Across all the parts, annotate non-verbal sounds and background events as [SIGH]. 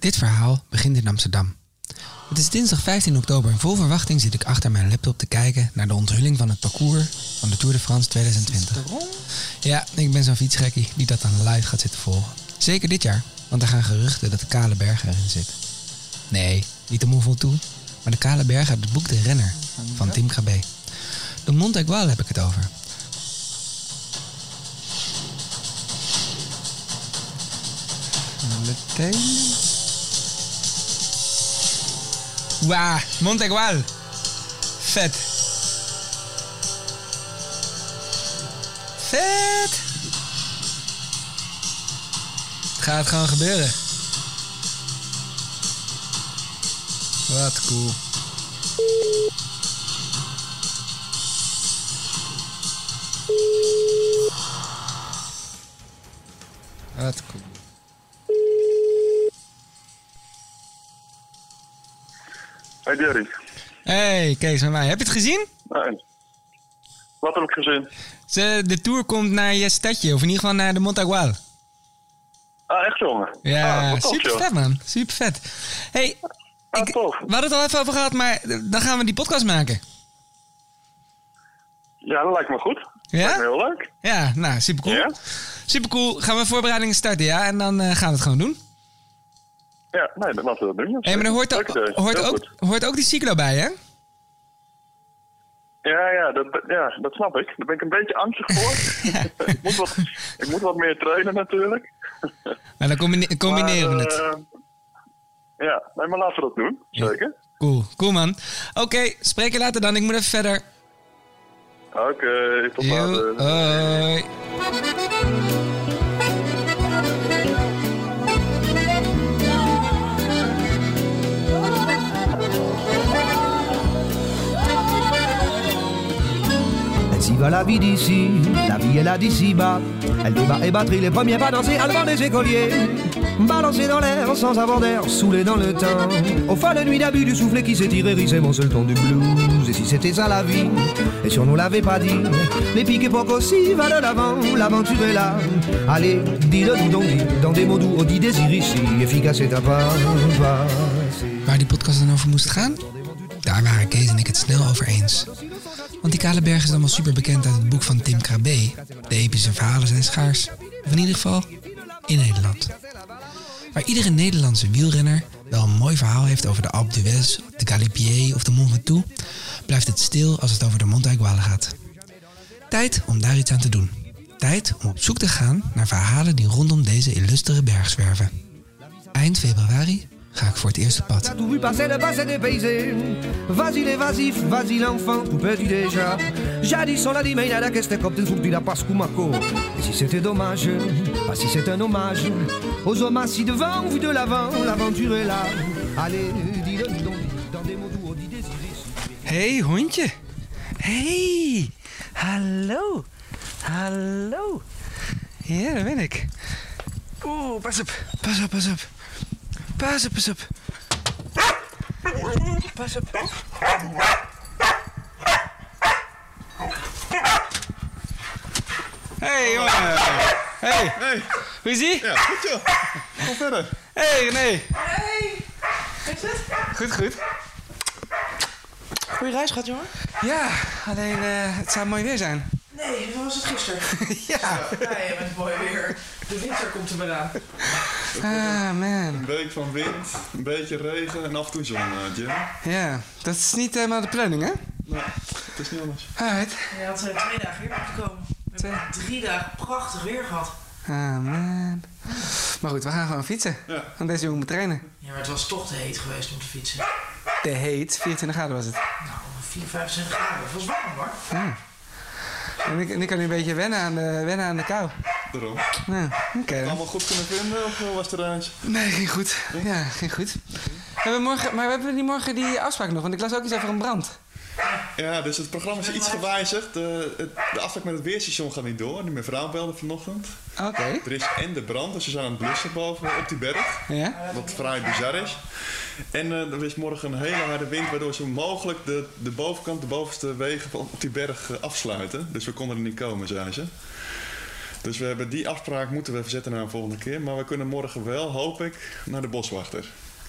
Dit verhaal begint in Amsterdam. Het is dinsdag 15 oktober en vol verwachting zit ik achter mijn laptop te kijken naar de onthulling van het parcours van de Tour de France 2020. Ja, ik ben zo'n fietsgekkie die dat dan live gaat zitten volgen. Zeker dit jaar, want er gaan geruchten dat de Kale Berg erin zit. Nee, niet de Mont toe, maar de Kale Berg uit het boek De Renner van Tim Krabbe. De Mont Aigual heb ik het over. Meteen. Wauw, Mont Aigual. Vet. Vet. Het gaat gewoon gebeuren. Wat cool. Wat cool. Hey Jerry. Hey, Kees van mij. Heb je het gezien? Nee. Wat heb ik gezien? Ze, de tour komt naar je stadje, of in ieder geval naar de Montagual. Ah, echt jongen? Ja, ah, super vet man. Super vet. Hey, Ah, ik- tof. we hadden het al even over gehad, maar dan gaan we die podcast maken. Ja, dat lijkt me goed. Ja? Lijkt me heel leuk. Ja, nou, super cool. Ja? Super cool. Gaan we voorbereidingen starten, ja? En dan eh, gaan we het gewoon doen. Ja, nee, dat laten we dat doen. Hé, maar er hoort, idee. hoort, ook, hoort ook die cyclo bij, hè? Ja, ja dat, ja, dat snap ik. Daar ben ik een beetje angstig voor. [LAUGHS] ik, moet wat, ik moet wat meer trainen natuurlijk. [LAUGHS] Nou, dan combine- combineren we Maar, het. eh, ja, nee, maar laten we dat doen. Zeker. Cool, cool man. Oké, spreek je later dan. Ik moet even verder. Oké, tot later. hoi. La vie d'ici, la vie est là d'ici-bas. Elle débat et batterie les premiers pas danser à devant des écoliers. Balancer dans l'air sans avoir d'air, saoulé dans le temps. Au fond de nuit d'abus du soufflet qui s'est hérisé mon seul ton du blues. Et si c'était ça la vie, et si on nous l'avait pas dit, les piques époques aussi va de l'avant, l'aventure est là. Allez, dis-le nous donc, dis, dans des mots doux, on dit désir ici, efficace et à pas. Waar die podcast? Daar waren Kees en ik het snel over eens. Want die kale berg is allemaal super bekend uit het boek van Tim Krabbe. De epische verhalen zijn schaars. Of in ieder geval in Nederland. Waar iedere Nederlandse wielrenner wel een mooi verhaal heeft over de Alpe d'Huez, de Galipier of de Mont Ventoux, blijft het stil als het over de Mont Aiguale gaat. Tijd om daar iets aan te doen. Tijd om op zoek te gaan naar verhalen die rondom deze illustere berg zwerven. Eind februari ga ik voor het eerst op pad. Tout vu passer le passé dépaysé. Vas-y l'évasif, vas-y l'enfant, tout petit déjà. Jadis on l'a dit, mais il y a la question comme des la passe Kumako. Et si c'était dommage, pas si c'est un hommage. Aux hommes assis devant, vu de l'avant, l'aventure est là. Allez, dis-le nous donc, dans des mots doux, on dit des iris. Hey, hondje. Hey, hallo. Hallo. Ja, daar ben ik. Oeh, pas op. Pas op, pas op. Pas op, pas op. Pas op. Hey, jongen. Hey. Hey, Hoe is ie? ja, goed joh. Kom verder. Hey, René. Hey. Is het? Goed, goed. Goeie reis gehad, jongen? Ja, alleen eh, het zou mooi weer zijn. Nee, hoe was het gisteren? [LAUGHS] Ja. Nee, met mooi weer. De winter komt er weer aan. [LAUGHS] Ah, man. Een week van wind, een beetje regen en af en toe zon, eh, Jim. Ja, dat is niet helemaal de planning, hè? Nou, het is niet anders. Alright. Je had eh, twee dagen weer moeten komen. We hebben drie dagen prachtig weer gehad. Ah, man. Maar goed, we gaan gewoon fietsen. Ja. Want deze jongen moet trainen. Ja, maar het was toch te heet geweest om te fietsen. De heet, 24 graden was het. Nou, 4, 25 graden. Het was warm, hoor. Ja. En ik, en ik kan nu een beetje wennen aan de, wennen aan de kou. Daarom. Nou, oké dan. Allemaal goed kunnen vinden of eh, was er eentje? Nee, ging goed. Ja, ging goed. Hebben we morgen, maar we hebben niet morgen die afspraak nog, want ik las ook iets over een brand. Ja, dus het programma is iets gewijzigd. De, het- de afspraak met het weerstation gaat niet door. Die mevrouw belde vanochtend. Oké. Er is en de brand, dus ze zijn aan het blussen boven op die berg. Ja? Wat vrij bizar is. En eh, er is morgen een hele harde wind, waardoor ze mogelijk de, de bovenkant, de bovenste wegen van op die berg eh, afsluiten. Dus we konden er niet komen, zei ze. Dus we hebben die afspraak moeten we verzetten naar een volgende keer. Maar we kunnen morgen wel, hoop ik, naar de boswachter.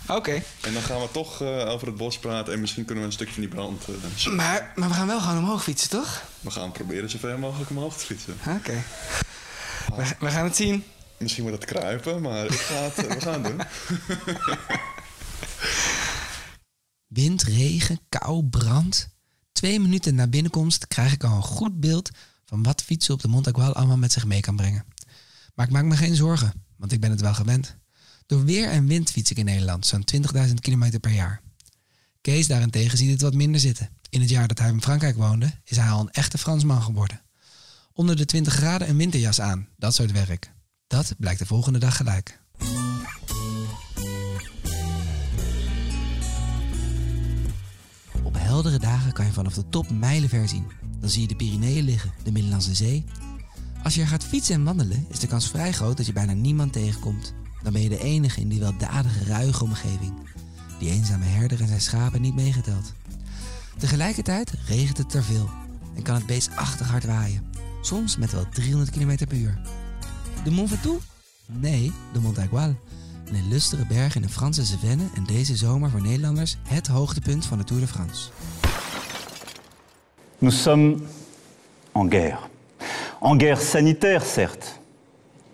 Oké. En dan gaan we toch eh, over het bos praten en misschien kunnen we een stukje van die brand. eh, Maar, maar we gaan wel gewoon omhoog fietsen, toch? we gaan proberen zoveel mogelijk omhoog te fietsen. Oké. We, we gaan het zien. Misschien wordt het kruipen, maar ik ga het, we gaan het doen. [LAUGHS] Wind, regen, kou, brand. Twee minuten na binnenkomst krijg ik al een goed beeld van wat fietsen op de Montagual allemaal met zich mee kan brengen. Maar ik maak me geen zorgen, want ik ben het wel gewend. Door weer en wind fiets ik in Nederland zo'n 20.000 kilometer per jaar. Kees daarentegen ziet het wat minder zitten. In het jaar dat hij in Frankrijk woonde, is hij al een echte Fransman geworden. Onder de 20 graden een winterjas aan, dat soort werk. Dat blijkt de volgende dag gelijk. Heldere dagen kan je vanaf de top mijlenver zien. Dan zie je de Pyreneeën liggen, de Middellandse Zee. Als je er gaat fietsen en wandelen, is de kans vrij groot dat je bijna niemand tegenkomt. Dan ben je de enige in die weldadige, ruige omgeving. Die eenzame herder en zijn schapen niet meegeteld. Tegelijkertijd regent het er veel en kan het beestachtig hard waaien. Soms met wel 300 km per uur. De Mont Ventoux? Nee, de Montagual. Een illustere berg in de Franse Cevennes en deze zomer voor Nederlanders het hoogtepunt van de Tour de France. Nous sommes en guerre. En guerre sanitaire, certes.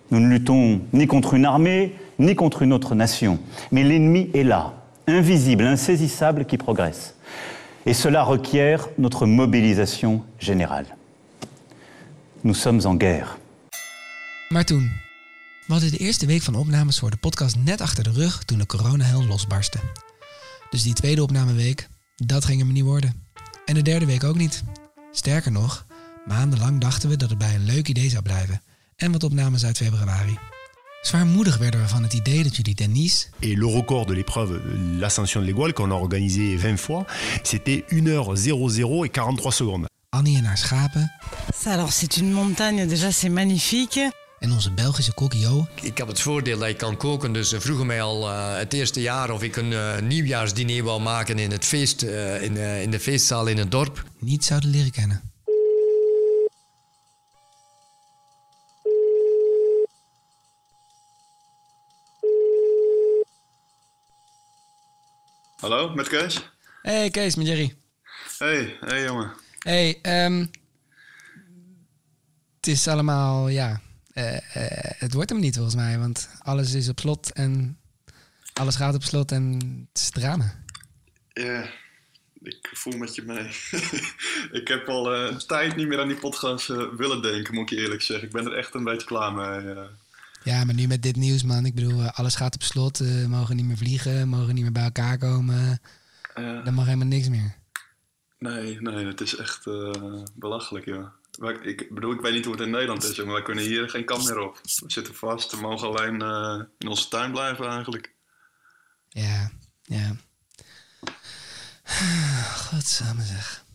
Nous ne luttons ni contre une armée, ni contre une autre nation. Mais l'ennemi est là, invisible, insaisissable, qui progresse. Et cela requiert notre mobilisation générale. Nous sommes en guerre. Maar toen. We hadden de eerste week van opnames voor de podcast net achter de rug toen de coronahel losbarstte. Dus die tweede opnameweek, dat ging hem niet worden. En de derde week ook niet. Sterker nog, maandenlang dachten we dat het bij een leuk idee zou blijven. En wat opnames uit februari. Zwaarmoedig werden we van het idee dat jullie Denise, Et le record de l'épreuve, l'ascension de l'Égoile, qu'on a organisé 20 fois, c'était 1 heure 00 et 43 secondes. Annie en haar schapen Ça, alors c'est une montagne, déjà c'est magnifique. En onze Belgische kok Jo Ik heb het voordeel dat ik kan koken, dus ze vroegen mij al eh, het eerste jaar of ik een eh, nieuwjaarsdiner wou maken in, het feest, eh, in, eh, in de feestzaal in het dorp. niet zouden leren kennen. Hallo, met Kees? Hey Kees, met Jerry. Hey, hey jongen. Hey, ehm, het is allemaal, ja, eh, eh, het wordt hem niet volgens mij, want alles is op slot en alles gaat op slot en het is drama. Ja, ik voel met je mee. [LAUGHS] ik heb al eh, een tijd niet meer aan die podcast eh, willen denken, moet ik je eerlijk zeggen. Ik ben er echt een beetje klaar mee. eh. Ja, maar nu met dit nieuws, man, ik bedoel, eh, alles gaat op slot, eh, mogen niet meer vliegen, mogen niet meer bij elkaar komen, Eh, dan mag helemaal niks meer. nee, nee, het is echt eh, belachelijk, ja. Ik bedoel, ik weet niet hoe het in Nederland is, jongen. Wij kunnen hier geen kant meer op. We zitten vast, we mogen alleen eh, in onze tuin blijven eigenlijk. Ja, ja. [SIGHS] Godsamme zeg.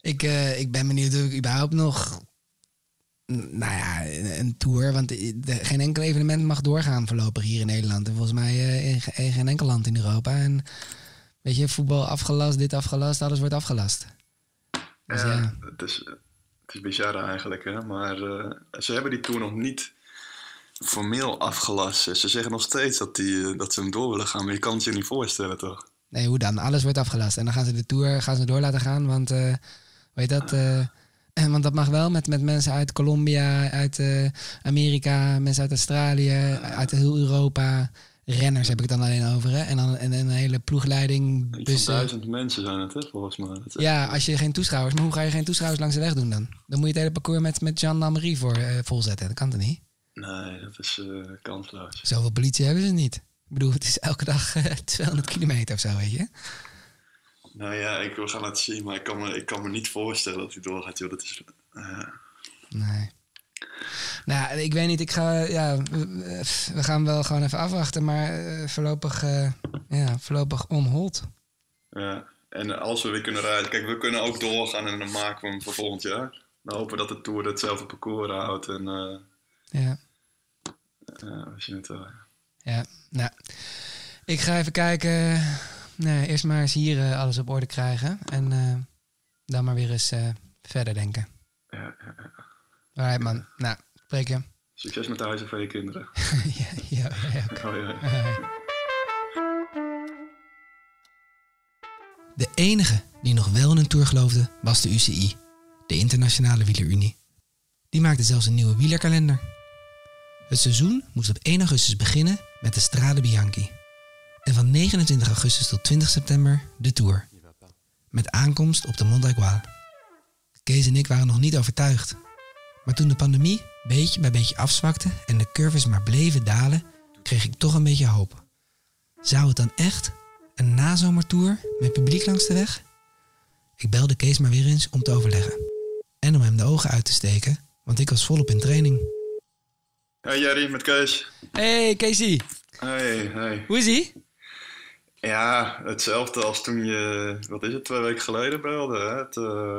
Ik, eh, ik ben benieuwd of ik überhaupt nog... Nou ja, een, een tour. Want de- de- geen enkel evenement mag doorgaan voorlopig hier in Nederland. En volgens mij eh, in geen enkel land in Europa. En weet je, voetbal afgelast, dit afgelast, alles wordt afgelast. Dus Ja, ja. Het, is, het is bizar eigenlijk, hè. Maar eh, ze hebben die tour nog niet formeel afgelast. Ze zeggen nog steeds dat, die, eh, dat ze hem door willen gaan. Maar je kan het je niet voorstellen, toch? Nee, hoe dan? Alles wordt afgelast. En dan gaan ze de tour gaan ze door laten gaan. Want, eh weet dat... en [CLEARS THROAT] want dat mag wel met, met mensen uit Colombia, uit Amerika, mensen uit Australië, uit heel Europa. Renners heb ik dan alleen over. Hè? En dan en, een hele ploegleiding, bussen. duizend mensen zijn het, hè, volgens mij. Dat Ja, als je geen toeschouwers... Maar hoe ga je geen toeschouwers langs de weg doen dan? Dan moet je het hele parcours met, met Jean Lamerie voor, eh, volzetten. Dat kan toch niet? Nee, dat is eh, kansloos. Zoveel politie hebben ze niet. Ik bedoel, het is elke dag eh, 200 kilometer of zo, weet je. Nou ja, ik, we gaan het zien. Maar ik kan me, ik kan me niet voorstellen dat hij doorgaat, joh. Dat is... Nou, ik weet niet. Ik ga, ja, we, gaan wel gewoon even afwachten, maar eh, voorlopig, eh, ja, voorlopig on hold. ja. En als we weer kunnen rijden... Kijk, we kunnen ook doorgaan en dan maken we hem voor volgend jaar. Dan hopen we dat de Tour hetzelfde parcours houdt. En eh, Ja, we zien het wel. ja. Nou, ik ga even kijken. Nee, eerst maar eens hier alles op orde krijgen en dan maar weer eens verder denken. Ja, ja, ja. Alright man. Nou, Succes met de huizen van je kinderen. [LAUGHS] ja, ja, ja. Oh, ja. De enige die nog wel in een tour geloofde was de UCI, de Internationale Wielerunie. Die maakte zelfs een nieuwe wielerkalender. Het seizoen moest op 1 augustus beginnen met de Strade Bianchi. En van 29 augustus tot 20 september de Tour. Met aankomst op de Mont Aigual. Kees en ik waren nog niet overtuigd. Maar toen de pandemie beetje bij beetje afzwakte en de curves maar bleven dalen, kreeg ik toch een beetje hoop. Zou het dan echt een nazomertour met publiek langs de weg? Ik belde Kees maar weer eens om te overleggen. En om hem de ogen uit te steken, want ik was volop in training. Hey Jerry, met Kees. Hey Casey, Hey, hey. hoe is ie? Ja, hetzelfde als toen je, wat is het, twee weken geleden belde. Hè? Het, eh,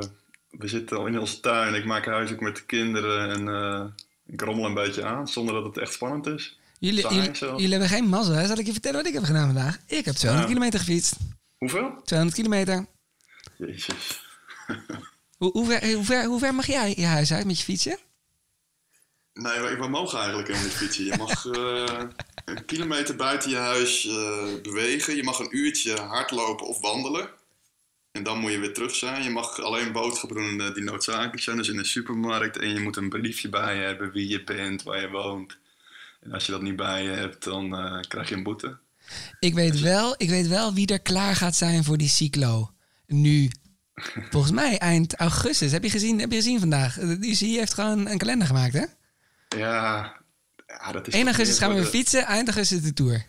we zitten al in onze tuin, ik maak huis ook met de kinderen en eh, ik rommel een beetje aan zonder dat het echt spannend is. Jullie, jullie, hebben geen mazzel, hè? Zal ik je vertellen wat ik heb gedaan vandaag? Ik heb 200 Ja. kilometer gefietst. Hoeveel? 200 kilometer. Jezus. [LAUGHS] Hoe, hoe, ver, hoe, ver, hoe ver mag jij je huis uit met je fietsje? Nee, we- we mogen eigenlijk helemaal niet fietsen. Je mag eh, een kilometer buiten je huis eh, bewegen. Je mag een uurtje hardlopen of wandelen. En dan moet je weer terug zijn. Je mag alleen boodschappen doen die noodzakelijk zijn. Dus in de supermarkt. En je moet een briefje bij je hebben wie je bent, waar je woont. En als je dat niet bij je hebt, dan eh, krijg je een boete. Ik weet, wel, ik weet wel wie er klaar gaat zijn voor die cyclo. Nu, volgens mij eind augustus. Heb je gezien, heb je gezien vandaag? UCI heeft gewoon een kalender gemaakt, hè? Ja, ja dat is 1 toch augustus gaan we weer de- fietsen, eind augustus de Tour.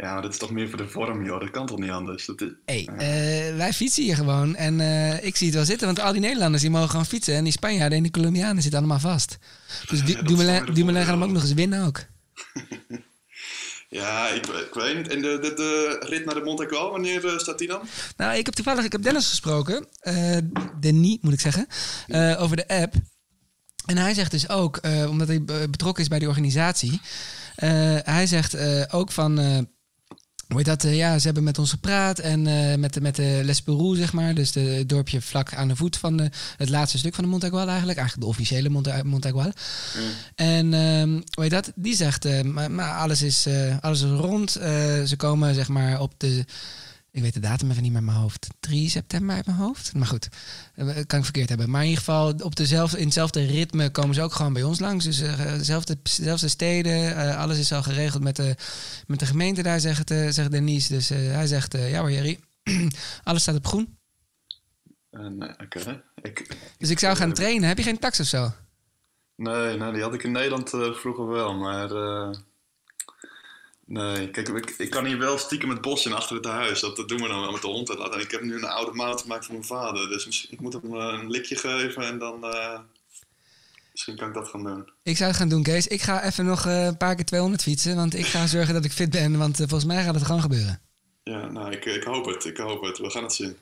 Ja, maar dat is toch meer voor de vorm, joh. Dat kan toch niet anders? Dat is... hey, eh, wij fietsen hier gewoon. En eh, ik zie het wel zitten, want al die Nederlanders die mogen gewoon fietsen. En die Spanjaarden en die Colombianen zitten allemaal vast. Dus Ja, Dumoulin gaat hem ook nog eens winnen ook. [LAUGHS] Ja, ik, ik weet niet. En de, de, de rit naar de Monte Carlo, wanneer eh, staat die dan? Nou, ik heb toevallig ik heb Dennis gesproken. Denis, moet ik zeggen. over de app. En hij zegt dus ook, omdat hij be- betrokken is bij die organisatie. hij zegt ook van... eh, hoe dat? eh, ja, ze hebben met ons gepraat. En eh, met, de, met de Les Peroux, zeg maar. Dus de, het dorpje vlak aan de voet van de, het laatste stuk van de Montagual eigenlijk. Eigenlijk de officiële Monta Montagual. En ehm, hoe heet dat? Die zegt, eh, maar, maar alles, is, eh, alles is rond. Eh, ze komen zeg maar op de... Ik weet de datum even niet meer in mijn hoofd. 3 september uit mijn hoofd. Maar goed, eh, kan ik verkeerd hebben. Maar in ieder geval, op dezelfde, in hetzelfde ritme komen ze ook gewoon bij ons langs. Dus eh, dezelfde, dezelfde steden. eh, alles is al geregeld met de, met de gemeente daar, zegt, eh, zegt Denise. Dus hij zegt, ja hoor Jerry, [CLEARS THROAT] alles staat op groen. Nee. Ik, Dus ik zou gaan trainen. Heb je geen tax of zo? nee, nee, die had ik in Nederland vroeger wel, maar... nee, kijk, ik, ik kan hier wel stiekem het bos in achter het huis. Dat, dat doen we dan wel met de hond en dat. En ik heb nu een oude maat gemaakt voor mijn vader. Dus misschien- ik moet hem eh, een likje geven en dan... eh, misschien kan ik dat gaan doen. Ik zou het gaan doen, Kees. Ik ga even nog eh, een paar keer 200 fietsen. Want ik ga [LAUGHS] zorgen dat ik fit ben. Want volgens mij gaat het gewoon gebeuren. Ja, nou, ik, ik hoop het. Ik hoop het. We gaan het zien.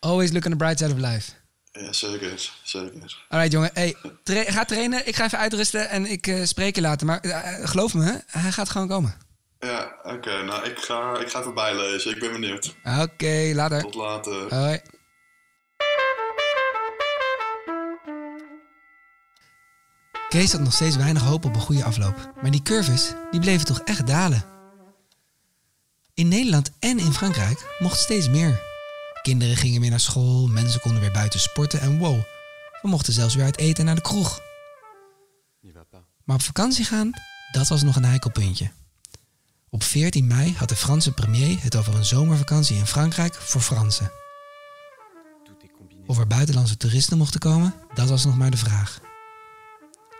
Always look on the bright side of life. Ja, zeker. Zeker. Alright, jongen. Hey, tra- ga trainen. Ik ga even uitrusten en ik eh, spreek je later. Maar geloof me, hij gaat gewoon komen. Ja, oké. nou, ik ga, ik ga even bijlezen. Ik ben benieuwd. Oké, later. Tot later. Hoi. Kees had nog steeds weinig hoop op een goede afloop. Maar die curves, die bleven toch echt dalen. In Nederland en in Frankrijk mocht steeds meer. Kinderen gingen weer naar school, mensen konden weer buiten sporten en wow, we mochten zelfs weer uit eten naar de kroeg. Maar op vakantie gaan, dat was nog een heikel puntje. Op 14 mei had de Franse premier het over een zomervakantie in Frankrijk voor Fransen. Of er buitenlandse toeristen mochten komen, dat was nog maar de vraag.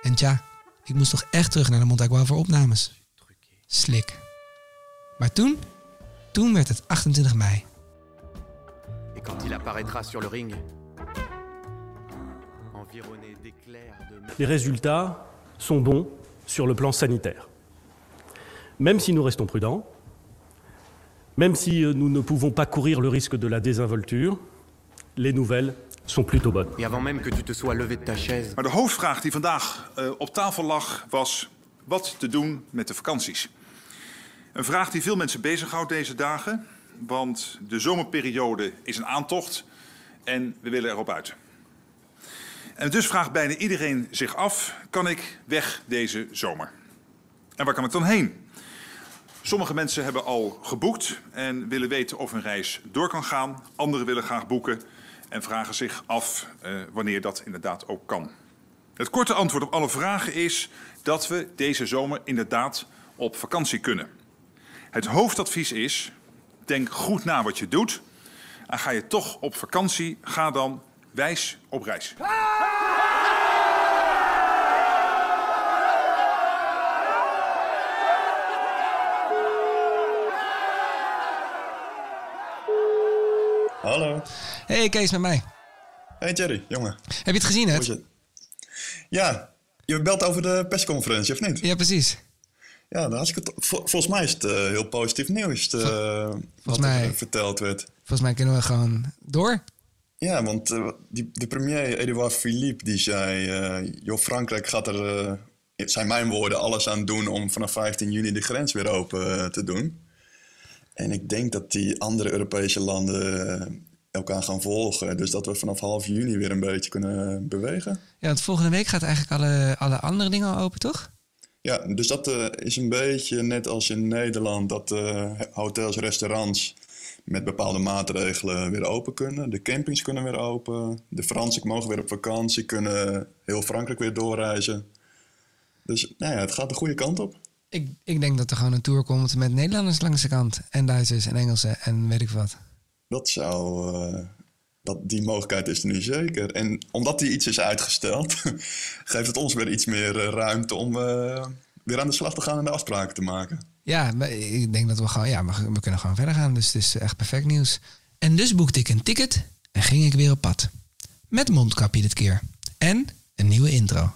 En tja, ik moest toch echt terug naar de Montagual voor opnames. Slik. Maar toen, toen werd het 28 mei. Et quand il apparaîtra sur le ring, environné d'éclairs, de Les résultats sont bons sur le plan sanitaire. Même si nous restons prudents, même si euh, nous ne pouvons pas courir le risque de la désinvolture, les nouvelles sont plutôt bonnes. Et avant même que tu te sois levé de ta chaise, Maar de hoofdvraag die vandaag eh, op tafel lag was wat te doen met de vakanties. Een vraag die veel mensen bezighoudt deze dagen, want de zomerperiode is een aantocht en we willen erop uit. En dus vraagt bijna iedereen zich af: kan ik weg deze zomer? En waar kan ik dan heen? Sommige mensen hebben al geboekt en willen weten of hun reis door kan gaan. Anderen willen graag boeken en vragen zich af uh, wanneer dat inderdaad ook kan. Het korte antwoord op alle vragen is dat we deze zomer inderdaad op vakantie kunnen. Het hoofdadvies is: denk goed na wat je doet. En ga je toch op vakantie, ga dan wijs op reis. Hallo. Hey Kees, met mij. Hey Jerry, jongen. Heb je het gezien, hè? Ja, je belt over de persconferentie, of niet? Ja, precies. Ja, dan ik het, volgens mij is het uh, heel positief nieuws uh, wat mij, er verteld werd. Volgens mij kunnen we gewoon door. Ja, want die, de premier Edouard Philippe die zei... joh, Frankrijk gaat er, zijn mijn woorden, alles aan doen... om vanaf 15 juni de grens weer open te doen. En ik denk dat die andere Europese landen elkaar gaan volgen. Dus dat we vanaf half juni weer een beetje kunnen bewegen. Ja, want volgende week gaat eigenlijk alle, alle andere dingen al open, toch? Ja, dus dat uh, is een beetje net als in Nederland... dat uh, hotels, restaurants met bepaalde maatregelen weer open kunnen. De campings kunnen weer open. De Fransen mogen weer op vakantie, kunnen heel Frankrijk weer doorreizen. Dus nou ja, het gaat de goede kant op. Ik, ik denk dat er gewoon een tour komt met Nederlanders langs de kant. En Duitsers en Engelsen en weet ik wat. Dat zou. Uh, dat, die mogelijkheid is er nu zeker. En omdat die iets is uitgesteld, [LAUGHS] geeft het ons weer iets meer uh, ruimte om uh, weer aan de slag te gaan en de afspraken te maken. Ja, ik denk dat we gewoon. Ja, we, we kunnen gewoon verder gaan. Dus het is echt perfect nieuws. En dus boekte ik een ticket en ging ik weer op pad. Met mondkapje dit keer. En een nieuwe intro.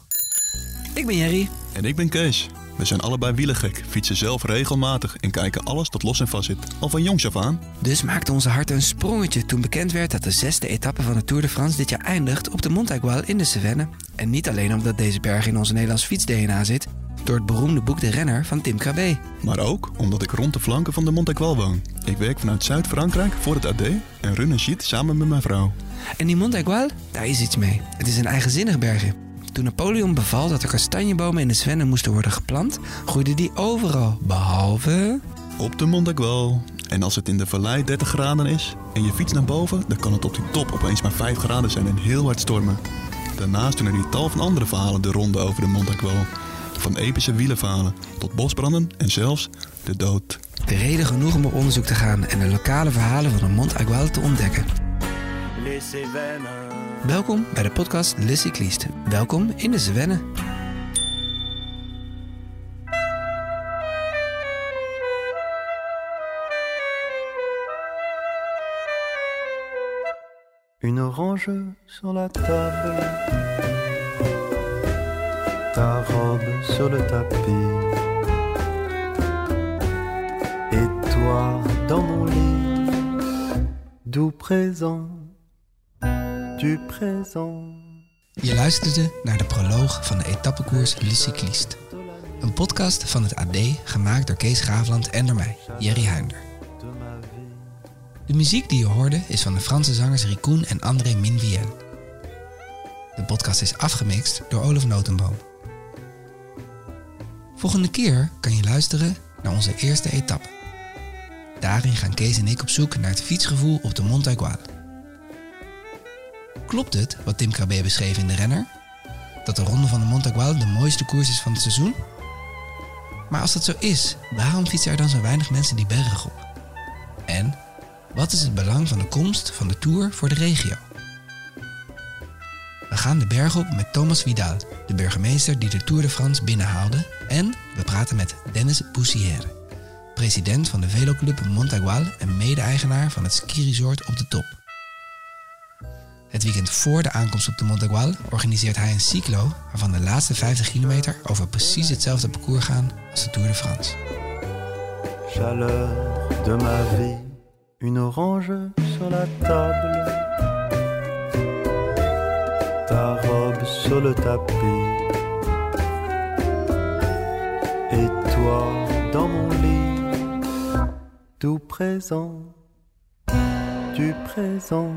Ik ben Jerry. En ik ben Kees. We zijn allebei wielergek, fietsen zelf regelmatig en kijken alles dat los en vast zit, al van jongs af aan. Dus maakte onze hart een sprongetje toen bekend werd dat de zesde etappe van de Tour de France dit jaar eindigt op de Montaigual in de Cevennes. En niet alleen omdat deze berg in onze Nederlands fiets-DNA zit, door het beroemde boek De Renner van Tim Crabbe. Maar ook omdat ik rond de flanken van de Montaigual woon. Ik werk vanuit Zuid-Frankrijk voor het AD en run een sheet samen met mijn vrouw. En die Montaigual, daar is iets mee. Het is een eigenzinnig bergje. Toen Napoleon beval dat er kastanjebomen in de Svenne moesten worden geplant, groeiden die overal, behalve... Op de Montagual. En als het in de vallei 30 graden is en je fiets naar boven, dan kan het op die top opeens maar 5 graden zijn en heel hard stormen. Daarnaast doen er die tal van andere verhalen de ronde over de Montagual. Van epische wielenverhalen tot bosbranden en zelfs de dood. De reden genoeg om op onderzoek te gaan en de lokale verhalen van de Montagual te ontdekken. Welkom bij de podcast Le Cycliste. Welkom in de Zwenne. Une orange sur la table, ta robe sur le tapis, et toi dans mon lit, doux présent Je luisterde naar de proloog van de etappekoers Le Cycliste. Een podcast van het AD gemaakt door Kees Graafland en door mij, Jerry Huinder. De muziek die je hoorde is van de Franse zangers Ricoen en André Minviel. De podcast is afgemixt door Olaf Notenboom. Volgende keer kan je luisteren naar onze eerste etappe. Daarin gaan Kees en ik op zoek naar het fietsgevoel op de Montaigual. Klopt het wat Tim Krabbe beschreef in De Renner? Dat de Ronde van de Montagual de mooiste koers is van het seizoen? Maar als dat zo is, waarom fietsen er dan zo weinig mensen die berg op? En wat is het belang van de komst van de Tour voor de regio? We gaan de berg op met Thomas Vidal, de burgemeester die de Tour de France binnenhaalde. En we praten met Dennis Boussière, president van de veloclub Montagual en mede-eigenaar van het skiresort op de top. Het weekend voor de aankomst op de Montagual organiseert hij een cyclo waarvan de laatste 50 kilometer over precies hetzelfde parcours gaan als de Tour de France. Chaleur de ma vie, une orange sur la table, ta robe sur le tapis, et toi dans mon lit, tout présent, du présent.